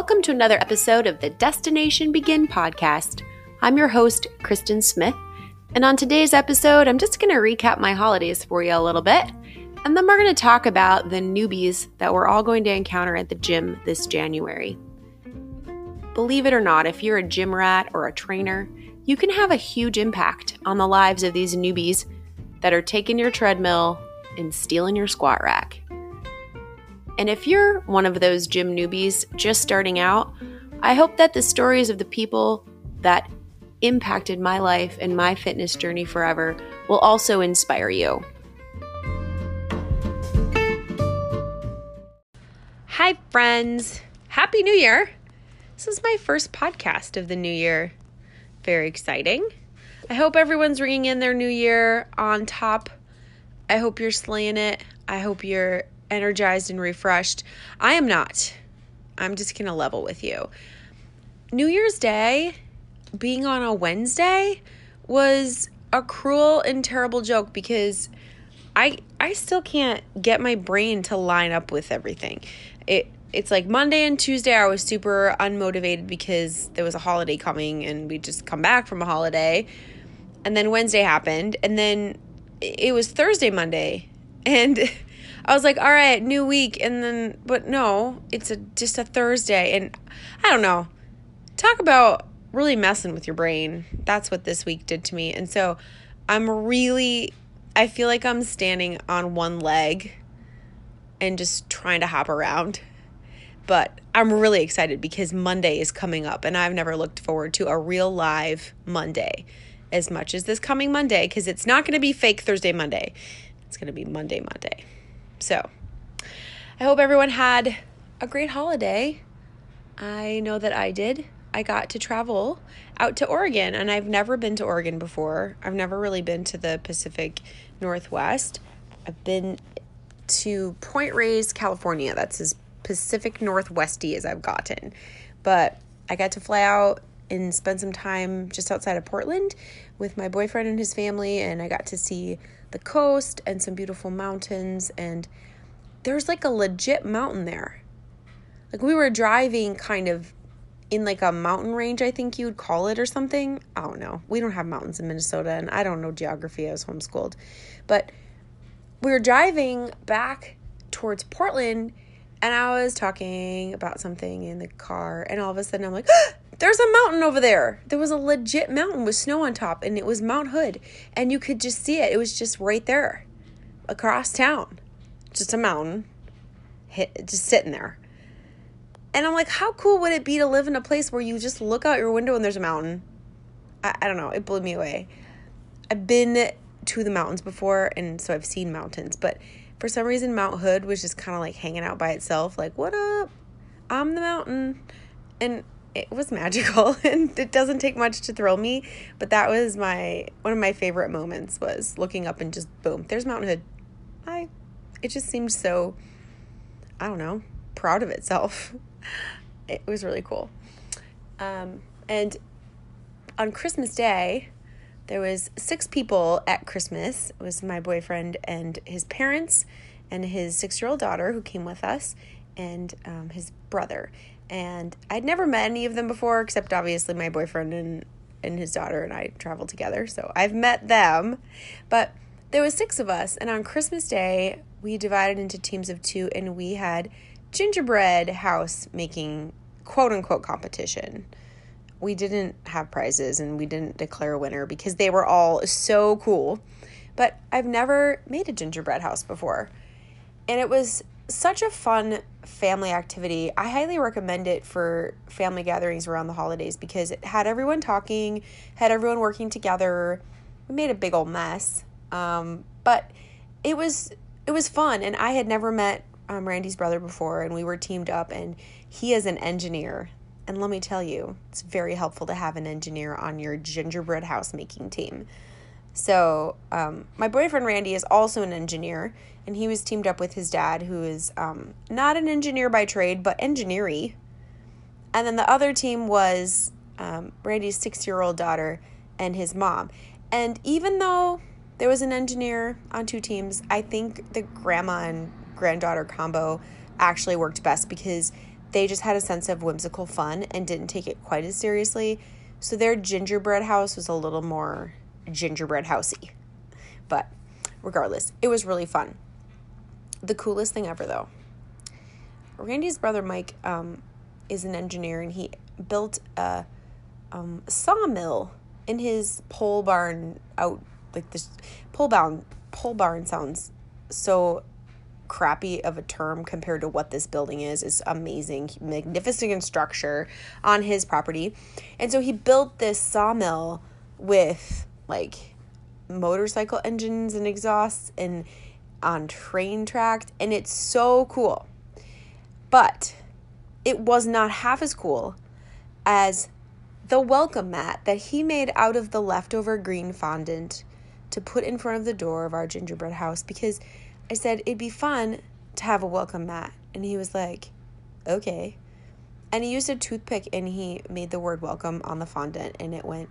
Welcome to another episode of the Destination Begin podcast. I'm your host, Kristen Smith, and on today's episode, I'm just going to recap my holidays for you a little bit, and then we're going to talk about the newbies that we're all going to encounter at the gym this January. Believe it or not, if you're a gym rat or a trainer, you can have a huge impact on the lives of these newbies that are taking your treadmill and stealing your squat rack. And if you're one of those gym newbies just starting out, I hope that the stories of the people that impacted my life and my fitness journey forever will also inspire you. Hi, friends. Happy New Year. This is my first podcast of the new year. Very exciting. I hope everyone's ringing in their new year on top. I hope you're slaying it. I hope you're energized and refreshed. I am not. I'm just going to level with you. New Year's Day being on a Wednesday was a cruel and terrible joke because I I still can't get my brain to line up with everything. It it's like Monday and Tuesday I was super unmotivated because there was a holiday coming and we just come back from a holiday. And then Wednesday happened and then it was Thursday Monday and I was like, "All right, new week." And then but no, it's a just a Thursday and I don't know. Talk about really messing with your brain. That's what this week did to me. And so I'm really I feel like I'm standing on one leg and just trying to hop around but I'm really excited because Monday is coming up and I've never looked forward to a real live Monday as much as this coming Monday because it's not going to be fake Thursday, Monday. It's going to be Monday, Monday. So I hope everyone had a great holiday. I know that I did. I got to travel out to Oregon, and I've never been to Oregon before. I've never really been to the Pacific Northwest. I've been to Point Reyes, California. That's as Pacific Northwesty as I've gotten. But I got to fly out and spend some time just outside of Portland with my boyfriend and his family, and I got to see the coast and some beautiful mountains. And there's like a legit mountain there. Like we were driving kind of in like a mountain range, I think you would call it or something. I don't know. We don't have mountains in Minnesota, and I don't know geography. I was homeschooled. But we were driving back towards Portland and I was talking about something in the car, and all of a sudden I'm like, ah, there's a mountain over there. There was a legit mountain with snow on top, and it was Mount Hood. And you could just see it. It was just right there across town. Just a mountain, just sitting there. And I'm like, how cool would it be to live in a place where you just look out your window and there's a mountain? I, I don't know. It blew me away. I've been to the mountains before, and so I've seen mountains, but for some reason Mount Hood was just kind of like hanging out by itself like what up I'm the mountain and it was magical and it doesn't take much to thrill me but that was my one of my favorite moments was looking up and just boom there's mountain Hood I it just seemed so I don't know proud of itself it was really cool um, and on Christmas Day there was six people at Christmas. It was my boyfriend and his parents and his six-year-old daughter who came with us and um, his brother. And I'd never met any of them before, except obviously my boyfriend and and his daughter and I traveled together, so I've met them. But there was six of us, and on Christmas Day we divided into teams of two, and we had gingerbread house making quote unquote competition we didn't have prizes and we didn't declare a winner because they were all so cool. But I've never made a gingerbread house before. And it was such a fun family activity. I highly recommend it for family gatherings around the holidays because it had everyone talking, had everyone working together. We made a big old mess. Um, but it was it was fun and I had never met um, Randy's brother before and we were teamed up and he is an engineer and let me tell you, it's very helpful to have an engineer on your gingerbread house making team. So, um, my boyfriend Randy is also an engineer, and he was teamed up with his dad, who is um, not an engineer by trade, but engineering. And then the other team was um, Randy's six year old daughter and his mom. And even though there was an engineer on two teams, I think the grandma and granddaughter combo actually worked best because they just had a sense of whimsical fun and didn't take it quite as seriously. So their gingerbread house was a little more gingerbread housey. But regardless, it was really fun. The coolest thing ever, though. Randy's brother Mike um, is an engineer and he built a um, sawmill in his pole barn out like this pole barn pole barn sounds so crappy of a term compared to what this building is. It's amazing, magnificent structure on his property. And so he built this sawmill with like motorcycle engines and exhausts and on train tracks and it's so cool. But it was not half as cool as the welcome mat that he made out of the leftover green fondant to put in front of the door of our gingerbread house because I said it'd be fun to have a welcome mat. And he was like, okay. And he used a toothpick and he made the word welcome on the fondant and it went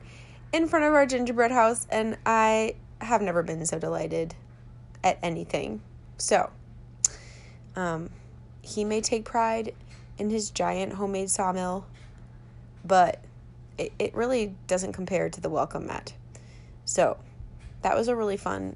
in front of our gingerbread house. And I have never been so delighted at anything. So, um, he may take pride in his giant homemade sawmill, but it, it really doesn't compare to the welcome mat. So, that was a really fun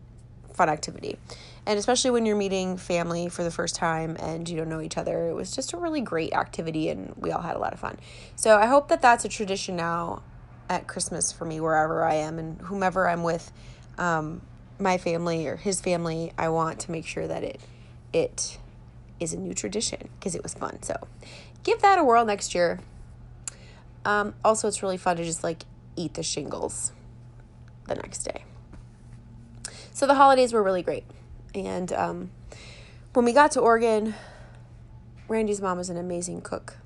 fun activity. And especially when you're meeting family for the first time and you don't know each other, it was just a really great activity and we all had a lot of fun. So I hope that that's a tradition now at Christmas for me, wherever I am and whomever I'm with, um, my family or his family. I want to make sure that it it is a new tradition because it was fun. So give that a whirl next year. Um, also, it's really fun to just like eat the shingles the next day. So the holidays were really great. And um, when we got to Oregon, Randy's mom is an amazing cook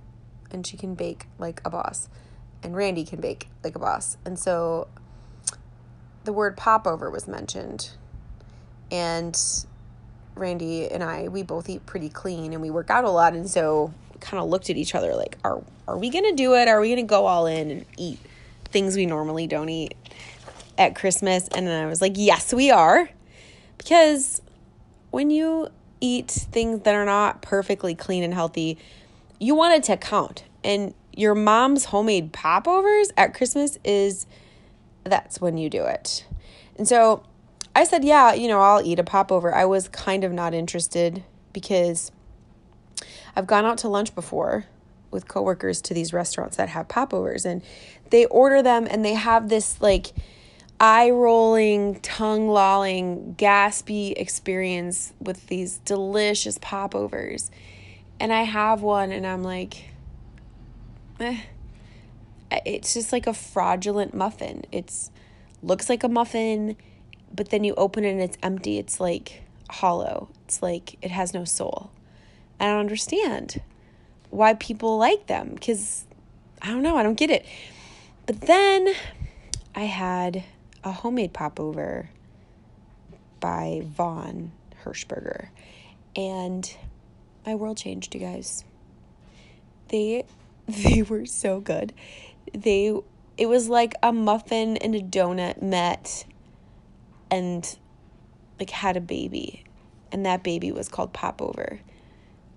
and she can bake like a boss. And Randy can bake like a boss. And so the word popover was mentioned. And Randy and I, we both eat pretty clean and we work out a lot. And so kind of looked at each other like, are, are we going to do it? Are we going to go all in and eat things we normally don't eat? at Christmas. And then I was like, yes, we are. Because when you eat things that are not perfectly clean and healthy, you want it to count. And your mom's homemade popovers at Christmas is that's when you do it. And so I said, yeah, you know, I'll eat a popover. I was kind of not interested because I've gone out to lunch before with coworkers to these restaurants that have popovers and they order them and they have this like eye rolling, tongue lolling, gaspy experience with these delicious popovers. And I have one and I'm like, eh. It's just like a fraudulent muffin. It's looks like a muffin, but then you open it and it's empty. It's like hollow. It's like it has no soul. I don't understand why people like them because I don't know. I don't get it. But then I had a homemade popover by Vaughn Hirschberger. And my world changed, you guys. They they were so good. They it was like a muffin and a donut met and like had a baby. And that baby was called Popover.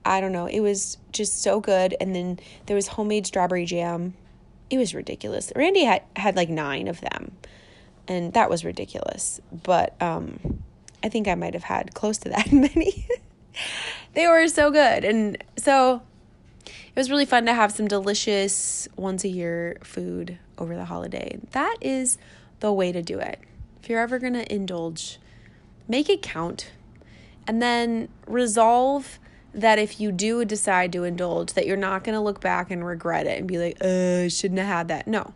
I don't know. It was just so good. And then there was homemade strawberry jam. It was ridiculous. Randy had, had like nine of them and that was ridiculous. But um, I think I might have had close to that many. they were so good, and so it was really fun to have some delicious once a year food over the holiday. That is the way to do it. If you're ever gonna indulge, make it count, and then resolve that if you do decide to indulge that you're not going to look back and regret it and be like, I shouldn't have had that. No.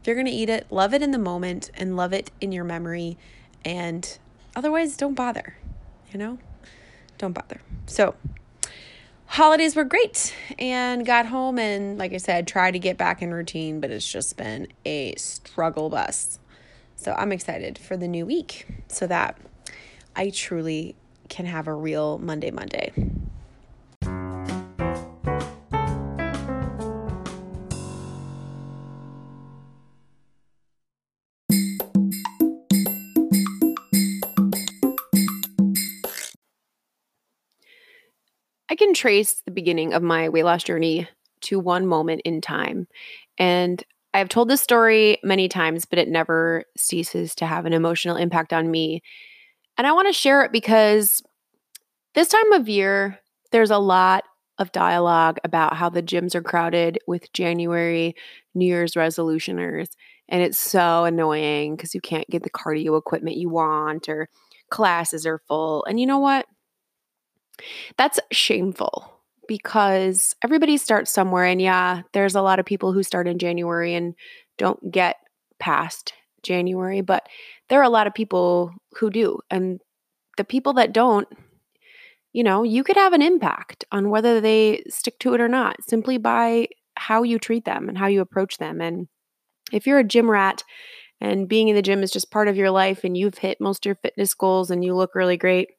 If you're going to eat it, love it in the moment and love it in your memory. And otherwise, don't bother, you know? Don't bother. So, holidays were great and got home and, like I said, tried to get back in routine, but it's just been a struggle bus. So, I'm excited for the new week so that I truly can have a real Monday, Monday. Can trace the beginning of my weight loss journey to one moment in time. And I've told this story many times, but it never ceases to have an emotional impact on me. And I want to share it because this time of year, there's a lot of dialogue about how the gyms are crowded with January New Year's resolutioners. And it's so annoying because you can't get the cardio equipment you want or classes are full. And you know what? That's shameful because everybody starts somewhere. And yeah, there's a lot of people who start in January and don't get past January, but there are a lot of people who do. And the people that don't, you know, you could have an impact on whether they stick to it or not simply by how you treat them and how you approach them. And if you're a gym rat and being in the gym is just part of your life and you've hit most of your fitness goals and you look really great,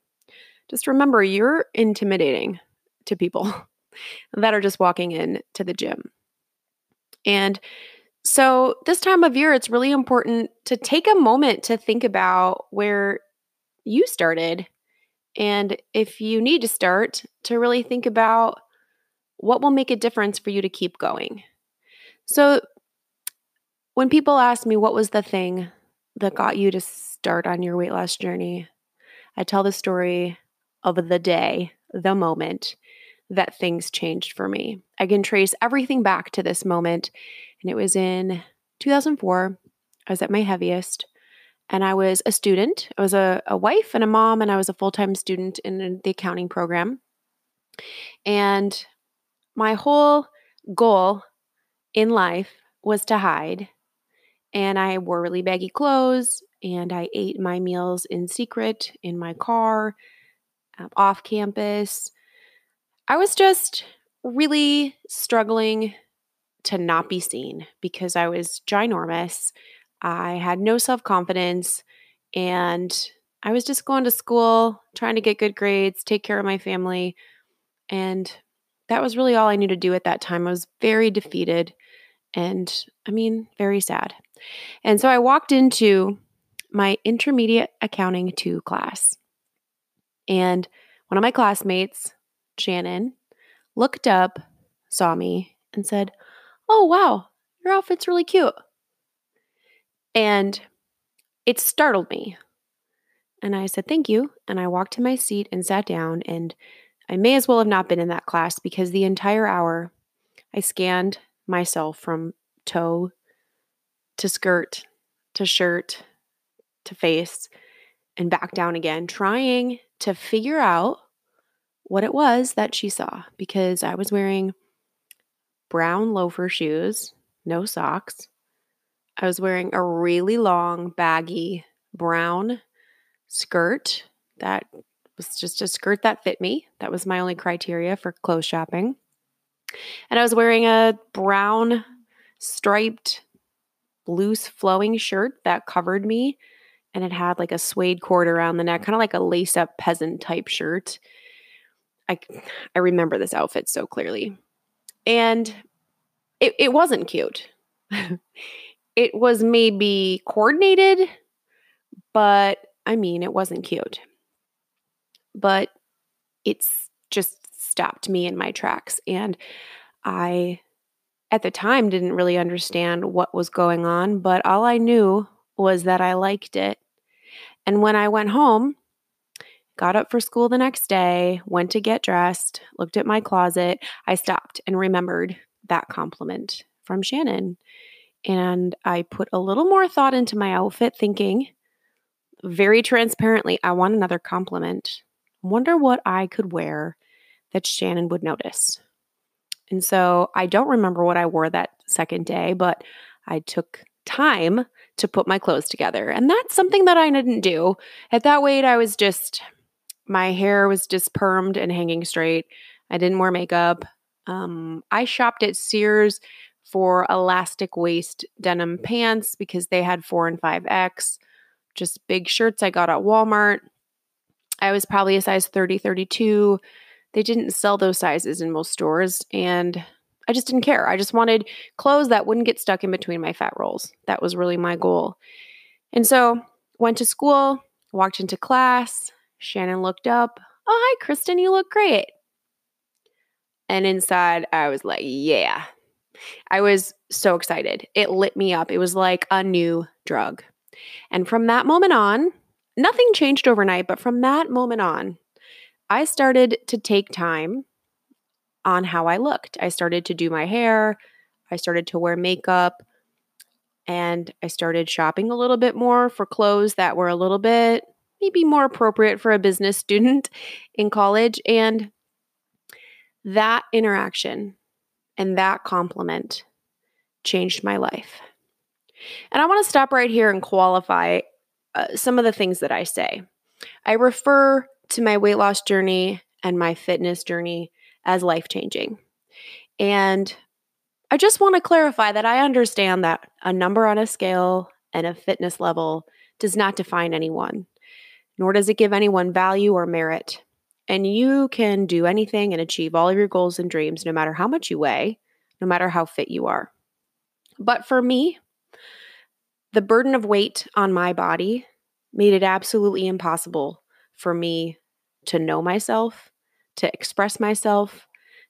just remember you're intimidating to people that are just walking in to the gym. And so, this time of year, it's really important to take a moment to think about where you started. And if you need to start, to really think about what will make a difference for you to keep going. So, when people ask me what was the thing that got you to start on your weight loss journey, I tell the story of the day, the moment that things changed for me. I can trace everything back to this moment, and it was in 2004. I was at my heaviest, and I was a student. I was a, a wife and a mom, and I was a full time student in the accounting program. And my whole goal in life was to hide. And I wore really baggy clothes, and I ate my meals in secret in my car um, off campus. I was just really struggling to not be seen because I was ginormous. I had no self confidence and I was just going to school, trying to get good grades, take care of my family. And that was really all I knew to do at that time. I was very defeated and I mean, very sad. And so I walked into my intermediate accounting 2 class. And one of my classmates, Shannon, looked up, saw me, and said, Oh, wow, your outfit's really cute. And it startled me. And I said, Thank you. And I walked to my seat and sat down. And I may as well have not been in that class because the entire hour I scanned myself from toe to skirt to shirt to face and back down again, trying to figure out what it was that she saw because I was wearing brown loafer shoes, no socks. I was wearing a really long, baggy brown skirt that was just a skirt that fit me. That was my only criteria for clothes shopping. And I was wearing a brown striped loose flowing shirt that covered me and it had like a suede cord around the neck, kind of like a lace up peasant type shirt. I I remember this outfit so clearly. And it, it wasn't cute. it was maybe coordinated, but I mean, it wasn't cute. But it's just stopped me in my tracks. And I, at the time, didn't really understand what was going on, but all I knew was that I liked it and when I went home, got up for school the next day, went to get dressed, looked at my closet, I stopped and remembered that compliment from Shannon. And I put a little more thought into my outfit, thinking very transparently, I want another compliment. Wonder what I could wear that Shannon would notice. And so I don't remember what I wore that second day, but I took time to put my clothes together. And that's something that I didn't do. At that weight, I was just, my hair was just permed and hanging straight. I didn't wear makeup. Um, I shopped at Sears for elastic waist denim pants because they had 4 and 5X. Just big shirts I got at Walmart. I was probably a size 30, 32. They didn't sell those sizes in most stores. And I just didn't care. I just wanted clothes that wouldn't get stuck in between my fat rolls. That was really my goal. And so went to school, walked into class. Shannon looked up. Oh, hi, Kristen, you look great. And inside, I was like, yeah. I was so excited. It lit me up. It was like a new drug. And from that moment on, nothing changed overnight, but from that moment on, I started to take time on how I looked. I started to do my hair, I started to wear makeup, and I started shopping a little bit more for clothes that were a little bit maybe more appropriate for a business student in college. And that interaction and that compliment changed my life. And I want to stop right here and qualify uh, some of the things that I say. I refer to my weight loss journey and my fitness journey as life changing. And I just want to clarify that I understand that a number on a scale and a fitness level does not define anyone, nor does it give anyone value or merit. And you can do anything and achieve all of your goals and dreams no matter how much you weigh, no matter how fit you are. But for me, the burden of weight on my body made it absolutely impossible for me to know myself, to express myself,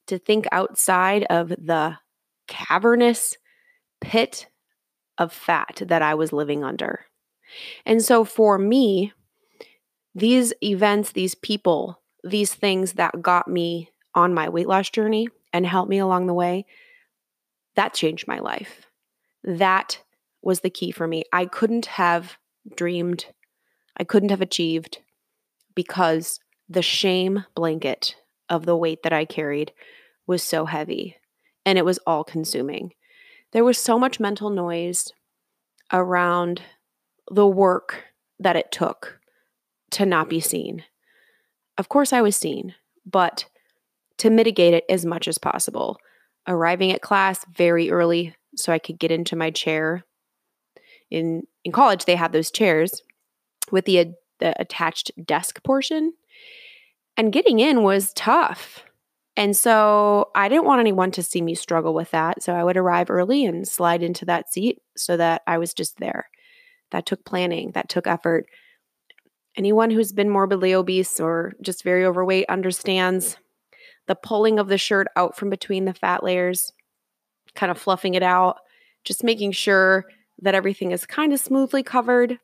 to think outside of the cavernous pit of fat that I was living under. And so for me, these events, these people, these things that got me on my weight loss journey and helped me along the way, that changed my life. That was the key for me. I couldn't have dreamed, I couldn't have achieved because the shame blanket of the weight that I carried was so heavy and it was all consuming. There was so much mental noise around the work that it took to not be seen. Of course, I was seen, but to mitigate it as much as possible. Arriving at class very early so I could get into my chair. In in college, they had those chairs with the, uh, the attached desk portion, and getting in was tough. And so I didn't want anyone to see me struggle with that. So I would arrive early and slide into that seat so that I was just there. That took planning, that took effort. Anyone who's been morbidly obese or just very overweight understands the pulling of the shirt out from between the fat layers, kind of fluffing it out, just making sure that everything is kind of smoothly covered.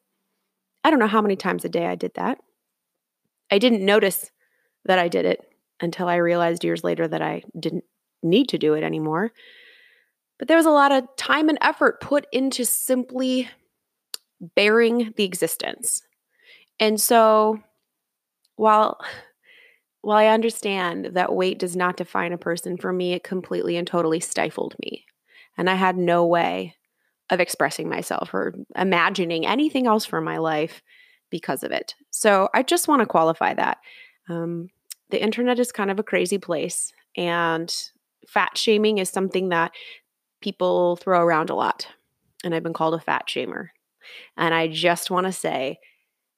I don't know how many times a day I did that. I didn't notice that I did it until I realized years later that I didn't need to do it anymore. But there was a lot of time and effort put into simply bearing the existence. And so while while I understand that weight does not define a person, for me it completely and totally stifled me. And I had no way of expressing myself or imagining anything else for my life because of it. So I just want to qualify that. Um, the internet is kind of a crazy place, and fat shaming is something that people throw around a lot. And I've been called a fat shamer. And I just want to say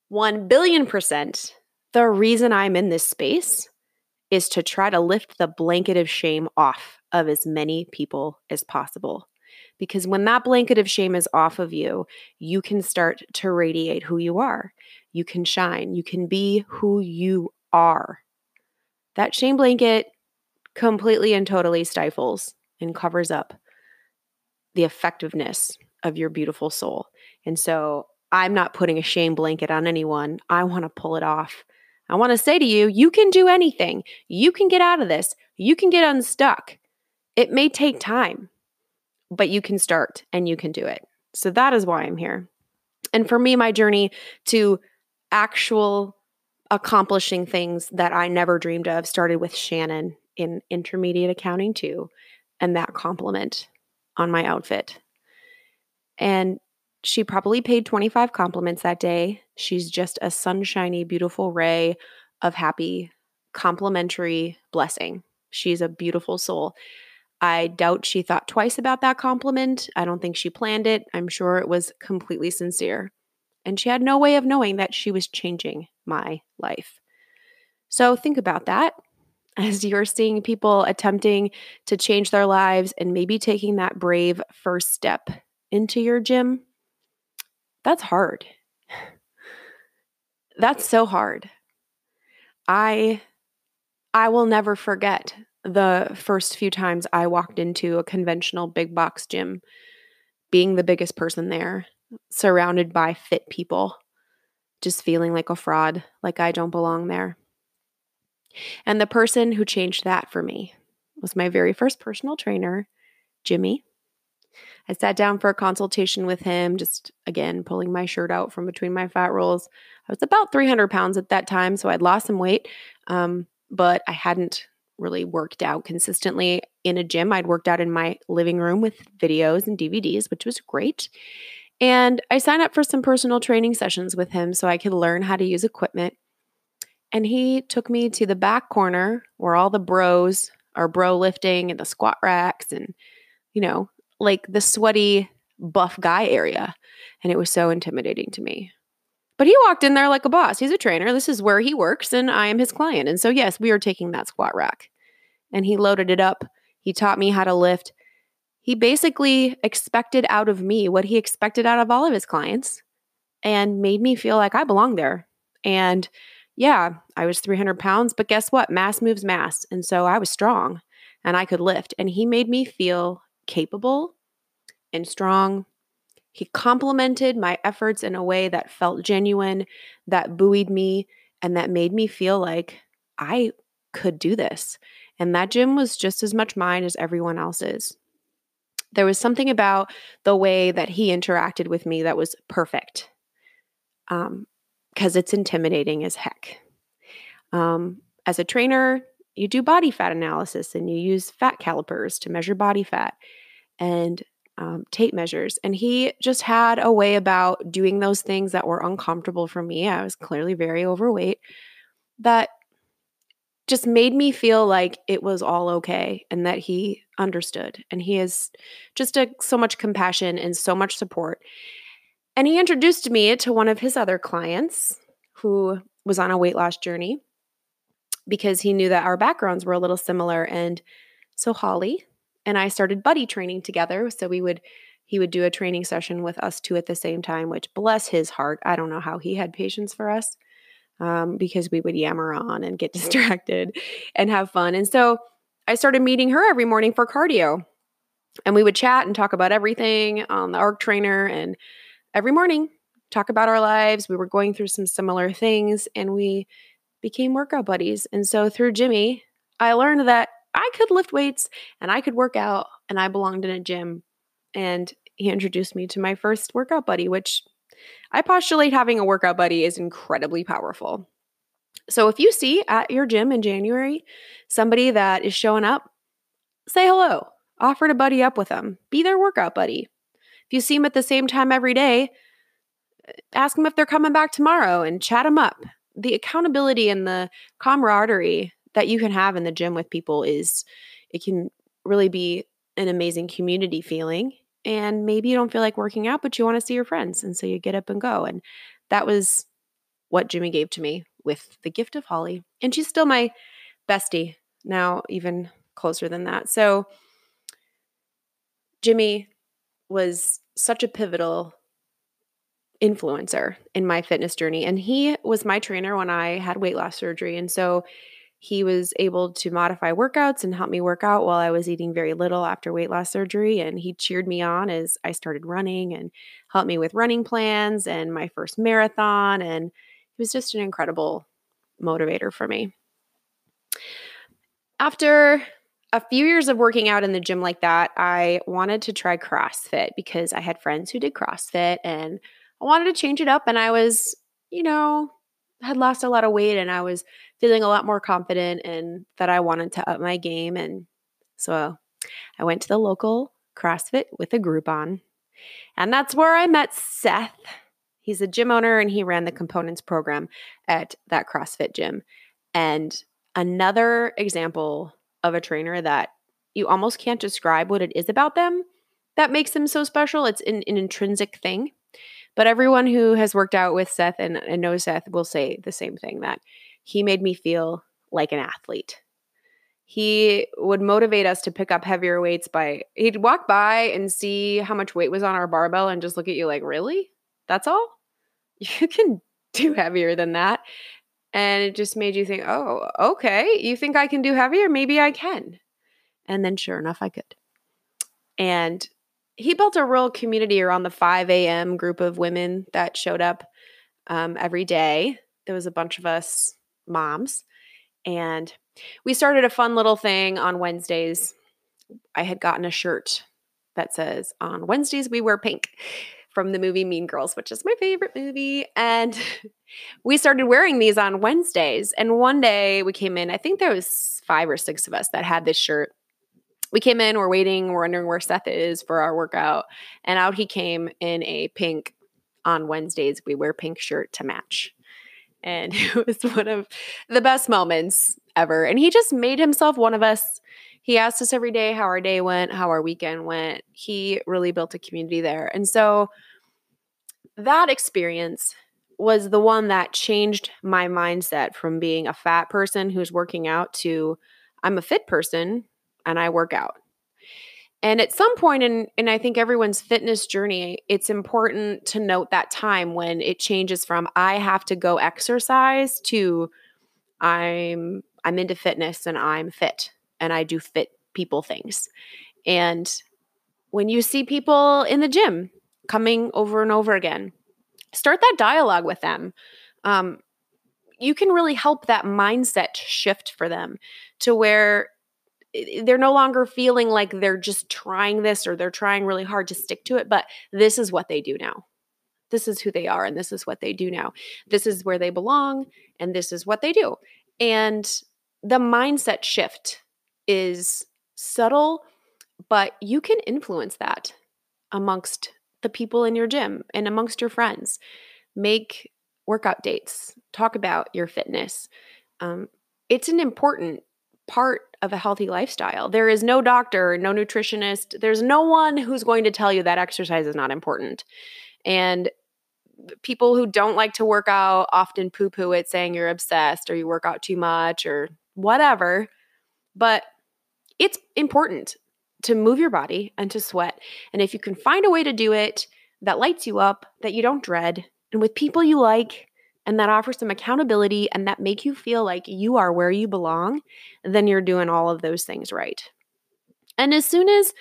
1 billion percent the reason I'm in this space is to try to lift the blanket of shame off of as many people as possible. Because when that blanket of shame is off of you, you can start to radiate who you are. You can shine. You can be who you are. That shame blanket completely and totally stifles and covers up the effectiveness of your beautiful soul. And so I'm not putting a shame blanket on anyone. I want to pull it off. I want to say to you, you can do anything. You can get out of this. You can get unstuck. It may take time, but you can start and you can do it. So that is why I'm here. And for me, my journey to actual accomplishing things that I never dreamed of started with Shannon in intermediate accounting two, and that compliment on my outfit. And she probably paid 25 compliments that day. She's just a sunshiny, beautiful ray of happy, complimentary blessing. She's a beautiful soul. I doubt she thought twice about that compliment. I don't think she planned it. I'm sure it was completely sincere. And she had no way of knowing that she was changing my life. So think about that as you're seeing people attempting to change their lives and maybe taking that brave first step into your gym. That's hard. That's so hard. I I will never forget the first few times I walked into a conventional big box gym, being the biggest person there, surrounded by fit people, just feeling like a fraud, like I don't belong there. And the person who changed that for me was my very first personal trainer, Jimmy. I sat down for a consultation with him, just again pulling my shirt out from between my fat rolls. I was about 300 pounds at that time, so I'd lost some weight, um, but I hadn't really worked out consistently in a gym. I'd worked out in my living room with videos and DVDs, which was great. And I signed up for some personal training sessions with him so I could learn how to use equipment. And he took me to the back corner where all the bros are bro lifting and the squat racks and, you know, like the sweaty buff guy area. And it was so intimidating to me. But he walked in there like a boss. He's a trainer. This is where he works, and I am his client. And so, yes, we are taking that squat rack. And he loaded it up. He taught me how to lift. He basically expected out of me what he expected out of all of his clients and made me feel like I belong there. And yeah, I was 300 pounds, but guess what? Mass moves mass. And so I was strong and I could lift. And he made me feel capable and strong he complimented my efforts in a way that felt genuine, that buoyed me, and that made me feel like I could do this. And that gym was just as much mine as everyone else's. There was something about the way that he interacted with me that was perfect. Um, because it's intimidating as heck. Um, as a trainer, you do body fat analysis and you use fat calipers to measure body fat. And um, tape measures. And he just had a way about doing those things that were uncomfortable for me. I was clearly very overweight that just made me feel like it was all okay and that he understood. And he has just a, so much compassion and so much support. And he introduced me to one of his other clients who was on a weight loss journey because he knew that our backgrounds were a little similar. And so Holly, and I started buddy training together. So we would he would do a training session with us two at the same time, which bless his heart, I don't know how he had patience for us um, because we would yammer on and get distracted and have fun. And so I started meeting her every morning for cardio. And we would chat and talk about everything on the arc trainer and every morning talk about our lives. We were going through some similar things and we became workout buddies. And so through Jimmy, I learned that I could lift weights and I could work out and I belonged in a gym. And he introduced me to my first workout buddy, which I postulate having a workout buddy is incredibly powerful. So if you see at your gym in January somebody that is showing up, say hello, offer to buddy up with them, be their workout buddy. If you see them at the same time every day, uh, ask them if they're coming back tomorrow and chat them up. The accountability and the camaraderie that you can have in the gym with people is it can really be an amazing community feeling and maybe you don't feel like working out but you want to see your friends and so you get up and go and that was what Jimmy gave to me with the gift of Holly and she's still my bestie now even closer than that. So Jimmy was such a pivotal influencer in my fitness journey and he was my trainer when I had weight loss surgery and so he was able to modify workouts and help me work out while I was eating very little after weight loss surgery. And he cheered me on as I started running and helped me with running plans and my first marathon. And he was just an incredible motivator for me. After a few years of working out in the gym like that, I wanted to try CrossFit because I had friends who did CrossFit and I wanted to change it up. And I was, you know, had lost a lot of weight and I was feeling a lot more confident and that I wanted to up my game. And so I went to the local CrossFit with a Groupon. And that's where I met Seth. He's a gym owner and he ran the components program at that CrossFit gym. And another example of a trainer that you almost can't describe what it is about them that makes them so special. It's an, an intrinsic thing. But everyone who has worked out with Seth and, and knows Seth will say the same thing that he made me feel like an athlete. He would motivate us to pick up heavier weights by he'd walk by and see how much weight was on our barbell and just look at you like, "Really? That's all? You can do heavier than that." And it just made you think, oh, okay, you think I can do heavier? Maybe I can. And then sure enough, I could. And he built a real community around the 5 a.m. group of women that showed up um, every day. There was a bunch of us moms. And we started a fun little thing on Wednesdays. I had gotten a shirt that says, On Wednesdays, we wear pink from the movie Mean Girls, which is my favorite movie. And we started wearing these on Wednesdays. And one day we came in, I think there was five or six of us that had this shirt we came in, we're waiting, we're wondering where Seth is for our workout. And out he came in a pink on Wednesdays. We wear pink shirt to match. And it was one of the best moments ever. And he just made himself one of us. He asked us every day how our day went, how our weekend went. He really built a community there. And so that experience was the one that changed my mindset from being a fat person who's working out to I'm a fit person and I work out. And at some point in in I think everyone's fitness journey, it's important to note that time when it changes from I have to go exercise to I'm I'm into fitness and I'm fit and I do fit people things. And when you see people in the gym coming over and over again, start that dialogue with them. Um, you can really help that mindset shift for them to where they're no longer feeling like they're just trying this or they're trying really hard to stick to it, but this is what they do now. This is who they are and this is what they do now. This is where they belong and this is what they do. And the mindset shift is subtle, but you can influence that amongst the people in your gym and amongst your friends. Make workout dates, talk about your fitness. Um, it's an important part of a healthy lifestyle. There is no doctor, no nutritionist, there's no one who's going to tell you that exercise is not important. And people who don't like to work out often poo poo it, saying you're obsessed or you work out too much or whatever. But it's important to move your body and to sweat. And if you can find a way to do it that lights you up, that you don't dread, and with people you like, and that offer some accountability and that make you feel like you are where you belong, then you're doing all of those things right. And as soon as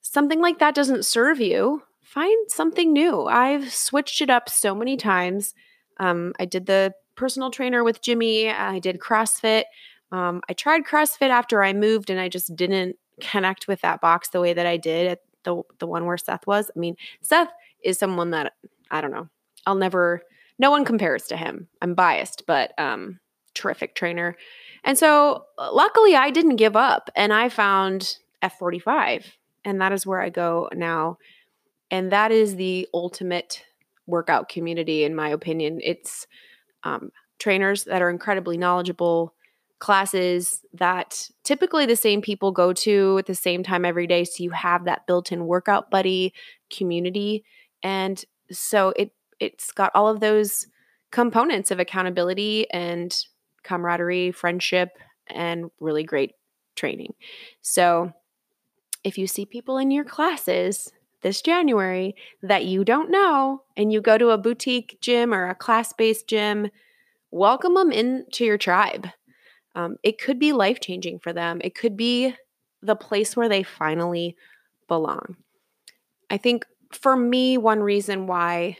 something like that doesn't serve you, find something new. I've switched it up so many times. Um, I did the personal trainer with Jimmy, I did CrossFit. Um, I tried CrossFit after I moved and I just didn't connect with that box the way that I did at the, the one where Seth was. I mean, Seth is someone that I don't know. I'll never no one compares to him. I'm biased, but um, terrific trainer. And so, uh, luckily, I didn't give up and I found F45. And that is where I go now. And that is the ultimate workout community, in my opinion. It's um, trainers that are incredibly knowledgeable, classes that typically the same people go to at the same time every day. So you have that built in workout buddy community. And so it it's got all of those components of accountability and camaraderie, friendship, and really great training. So, if you see people in your classes this January that you don't know and you go to a boutique gym or a class based gym, welcome them into your tribe. Um, it could be life changing for them, it could be the place where they finally belong. I think for me, one reason why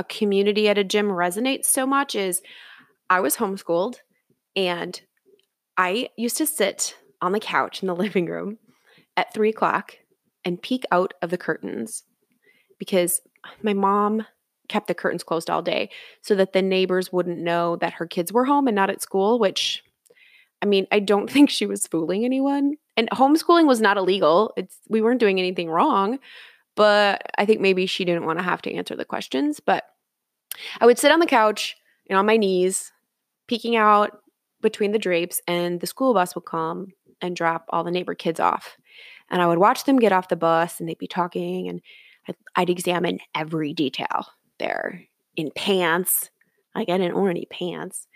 a community at a gym resonates so much is I was homeschooled and I used to sit on the couch in the living room at three o'clock and peek out of the curtains because my mom kept the curtains closed all day so that the neighbors wouldn't know that her kids were home and not at school, which I mean, I don't think she was fooling anyone. And homeschooling was not illegal. It's we weren't doing anything wrong, but I think maybe she didn't want to have to answer the questions. But I would sit on the couch and on my knees, peeking out between the drapes, and the school bus would come and drop all the neighbor kids off. And I would watch them get off the bus and they'd be talking, and I'd, examine every detail there in pants. Like I didn't own any pants.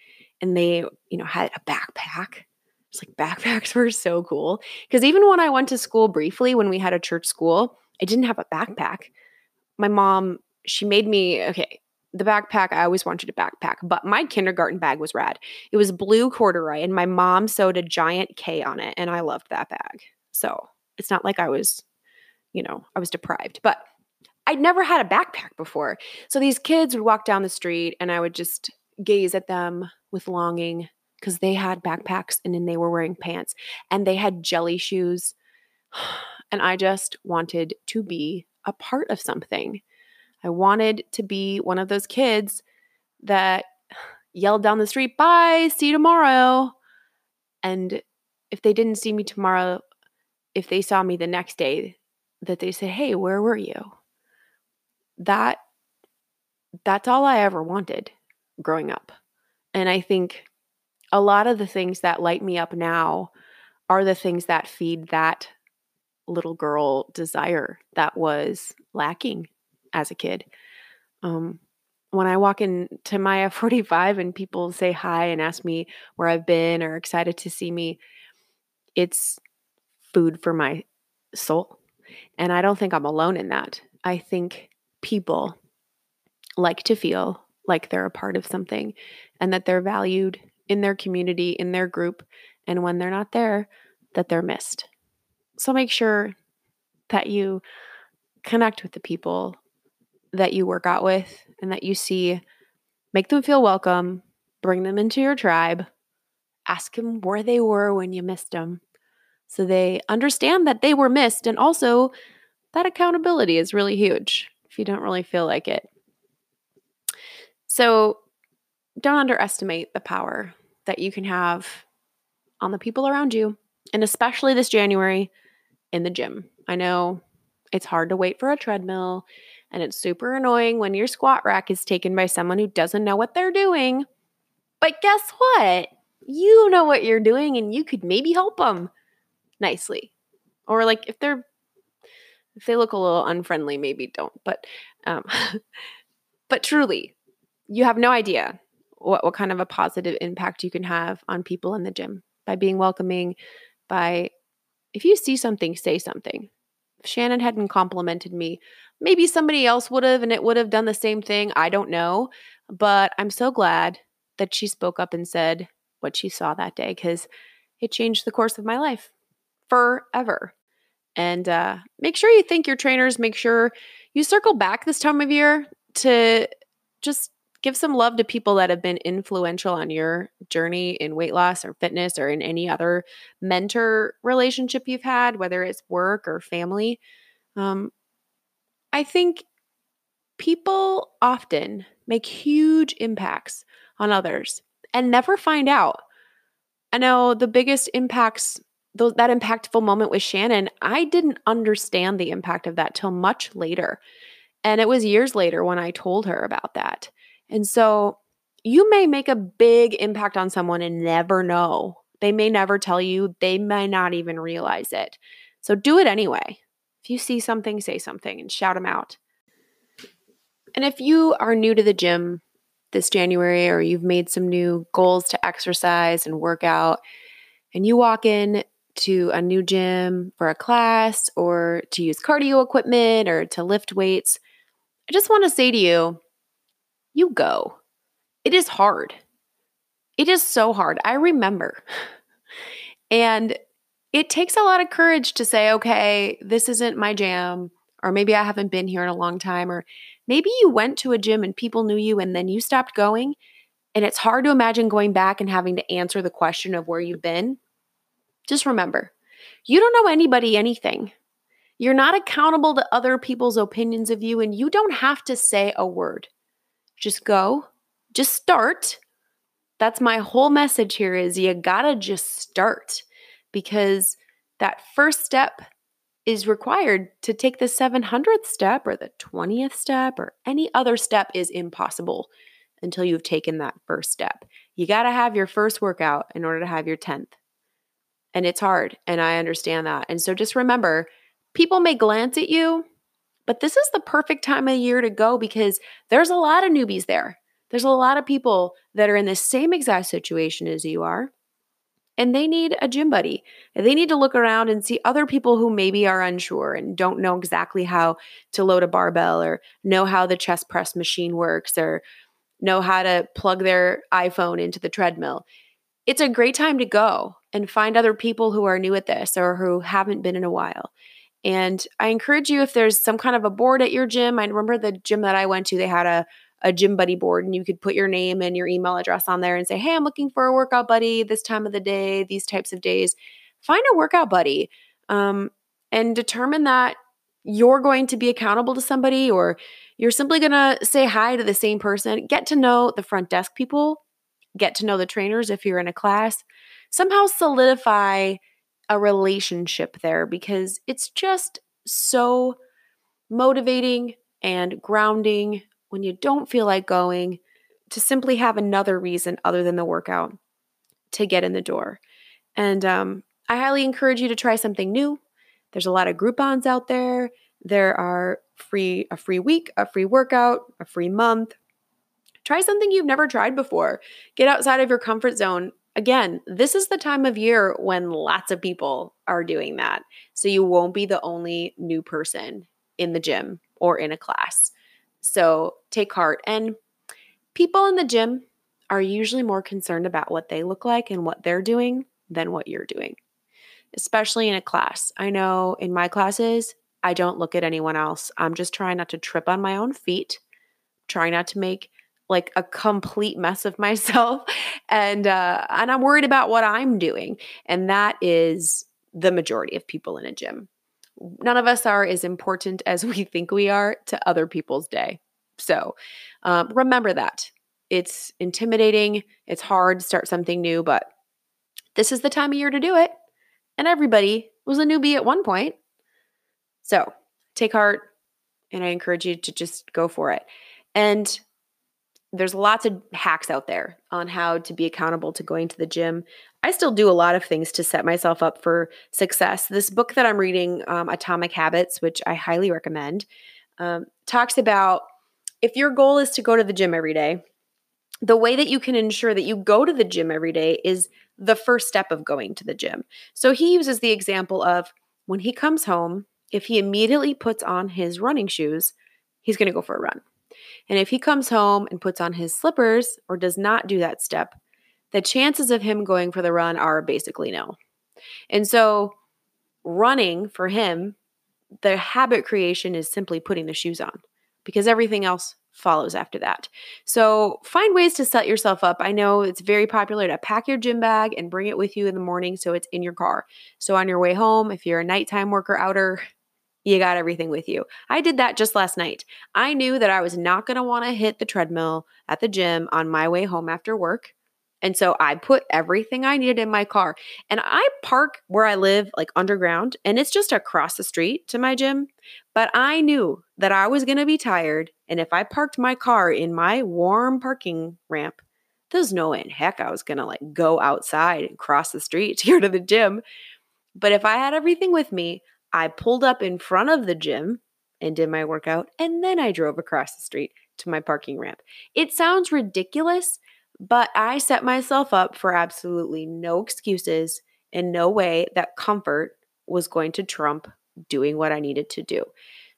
And they, you know, had a backpack. It's like backpacks were so cool. Because even when I went to school briefly, when we had a church school, I didn't have a backpack. My mom, she made me, okay, the backpack, I always wanted a backpack, but my kindergarten bag was rad. It was blue corduroy, and my mom sewed a giant K on it, and I loved that bag. So it's not like I was, you know, I was deprived, but I'd never had a backpack before. So these kids would walk down the street, and I would just gaze at them with longing because they had backpacks and then they were wearing pants and they had jelly shoes. And I just wanted to be a part of something. I wanted to be one of those kids that yelled down the street, Bye, see you tomorrow. And if they didn't see me tomorrow, if they saw me the next day, that they said, Hey, where were you? That that's all I ever wanted growing up. And I think a lot of the things that light me up now are the things that feed that little girl desire that was lacking as a kid. Um, when I walk into my F45 and people say hi and ask me where I've been or excited to see me, it's food for my soul. And I don't think I'm alone in that. I think people like to feel like they're a part of something and that they're valued in their community, in their group, and when they're not there, that they're missed. So make sure that you connect with the people that you work out with and that you see, make them feel welcome, bring them into your tribe, ask them where they were when you missed them so they understand that they were missed and also that accountability is really huge if you don't really feel like it. So don't underestimate the power that you can have on the people around you, and especially this January in the gym. I know it's hard to wait for a treadmill, and it's super annoying when your squat rack is taken by someone who doesn't know what they're doing. But guess what? You know what you're doing, and you could maybe help them nicely. Or like if they're if they look a little unfriendly, maybe don't. But um, but truly, you have no idea what, what kind of a positive impact you can have on people in the gym by being welcoming, by if you see something, say something. Shannon hadn't complimented me, maybe somebody else would have and it would have done the same thing. I don't know. But I'm so glad that she spoke up and said what she saw that day because it changed the course of my life forever. And uh, make sure you thank your trainers. Make sure you circle back this time of year to just give some love to people that have been influential on your journey in weight loss or fitness or in any other mentor relationship you've had, whether it's work or family. Um, I think people often make huge impacts on others and never find out. I know the biggest impacts, that impactful moment with Shannon, I didn't understand the impact of that till much later. And it was years later when I told her about that. And so you may make a big impact on someone and never know. They may never tell you, they may not even realize it. So do it anyway. If you see something, say something and shout them out. And if you are new to the gym this January or you've made some new goals to exercise and work out, and you walk in to a new gym for a class or to use cardio equipment or to lift weights, I just want to say to you you go. It is hard. It is so hard. I remember. And it takes a lot of courage to say, okay, this isn't my jam, or maybe I haven't been here in a long time, or maybe you went to a gym and people knew you and then you stopped going. And it's hard to imagine going back and having to answer the question of where you've been. Just remember, you don't know anybody anything. You're not accountable to other people's opinions of you, and you don't have to say a word. Just go, just start. That's my whole message here is you got to just start because that first step is required to take the 700th step or the 20th step or any other step is impossible until you've taken that first step. You got to have your first workout in order to have your 10th. And it's hard, and I understand that. And so just remember, people may glance at you but this is the perfect time of year to go because there's a lot of newbies there. There's a lot of people that are in the same exact situation as you are. and they need a gym buddy. They need to look around and see other people who maybe are unsure and don't know exactly how to load a barbell or know how the chest press machine works or know how to plug their iPhone into the treadmill. It's a great time to go and find other people who are new at this or who haven't been in a while. And I encourage you if there's some kind of a board at your gym. I remember the gym that I went to, they had a a gym buddy board and you could put your name and your email address on there and say, Hey, I'm looking for a workout buddy this time of the day, these types of days. Find a workout buddy um, and determine that you're going to be accountable to somebody or you're simply going to say hi to the same person. Get to know the front desk people, get to know the trainers if you're in a class. Somehow solidify a relationship there because it's just so motivating and grounding when you don't feel like going to simply have another reason other than the workout to get in the door. And um, I highly encourage you to try something new. There's a lot of Groupons out there. There are free a free week, a free workout, a free month. Try something you've never tried before. Get outside of your comfort zone. Again, this is the time of year when lots of people are doing that. So you won't be the only new person in the gym or in a class. So take heart. And people in the gym are usually more concerned about what they look like and what they're doing than what you're doing, especially in a class. I know in my classes, I don't look at anyone else. I'm just trying not to trip on my own feet, trying not to make like a complete mess of myself and uh and I'm worried about what I'm doing and that is the majority of people in a gym none of us are as important as we think we are to other people's day. So um, remember that. It's intimidating, it's hard to start something new, but this is the time of year to do it. And everybody was a newbie at one point. So take heart, and I encourage you to just go for it. And there's lots of hacks out there on how to be accountable to going to the gym. I still do a lot of things to set myself up for success. This book that I'm reading, um, Atomic Habits, which I highly recommend, um, talks about if your goal is to go to the gym every day, the way that you can ensure that you go to the gym every day is the first step of going to the gym. So he uses the example of when he comes home, if he immediately puts on his running shoes, he's going to go for a run. And if he comes home and puts on his slippers or does not do that step, the chances of him going for the run are basically no. And so, running for him, the habit creation is simply putting the shoes on because everything else follows after that. So, find ways to set yourself up. I know it's very popular to pack your gym bag and bring it with you in the morning so it's in your car. So, on your way home, if you're a nighttime worker outer, you got everything with you. I did that just last night. I knew that I was not going to want to hit the treadmill at the gym on my way home after work. And so I put everything I needed in my car. And I park where I live, like underground, and it's just across the street to my gym. But I knew that I was going to be tired. And if I parked my car in my warm parking ramp, there's no way in heck I was going to like go outside and cross the street to go to the gym. But if I had everything with me, I pulled up in front of the gym and did my workout, and then I drove across the street to my parking ramp. It sounds ridiculous, but I set myself up for absolutely no excuses and no way that comfort was going to trump doing what I needed to do.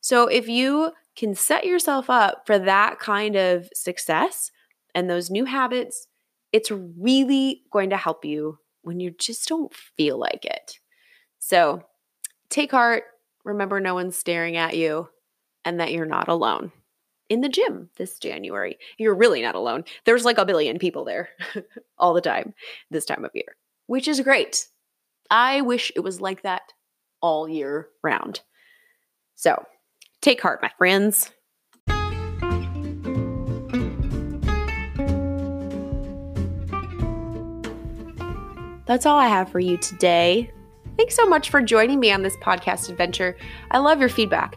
So if you can set yourself up for that kind of success and those new habits, it's really going to help you when you just don't feel like it. So take heart. Remember, no one's staring at you and that you're not alone in the gym this January. You're really not alone. There's like a billion people there all the time this time of year, which is great. I wish it was like that all year round. So take heart, my friends. That's all I have for you today. Thanks so much for joining me on this podcast adventure. I love your feedback.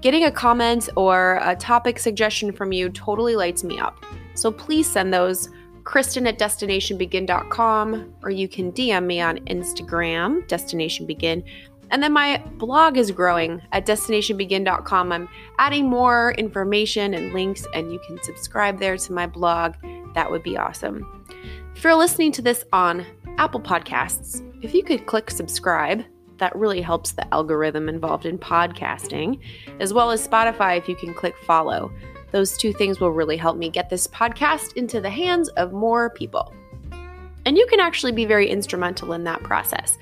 Getting a comment or a topic suggestion from you totally lights me up. So please send those Kristen at destinationbegin.com or you can DM me on Instagram, destinationbegin. And then my blog is growing at destinationbegin.com. I'm adding more information and links, and you can subscribe there to my blog. That would be awesome. If you're listening to this on Apple Podcasts, if you could click subscribe, that really helps the algorithm involved in podcasting, as well as Spotify if you can click follow. Those two things will really help me get this podcast into the hands of more people. And you can actually be very instrumental in that process.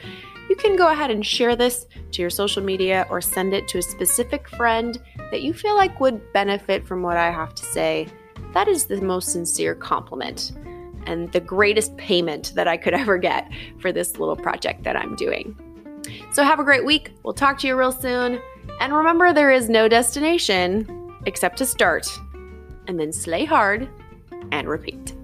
You can go ahead and share this to your social media or send it to a specific friend that you feel like would benefit from what I have to say. That is the most sincere compliment and the greatest payment that I could ever get for this little project that I'm doing. So, have a great week. We'll talk to you real soon. And remember, there is no destination except to start and then slay hard and repeat.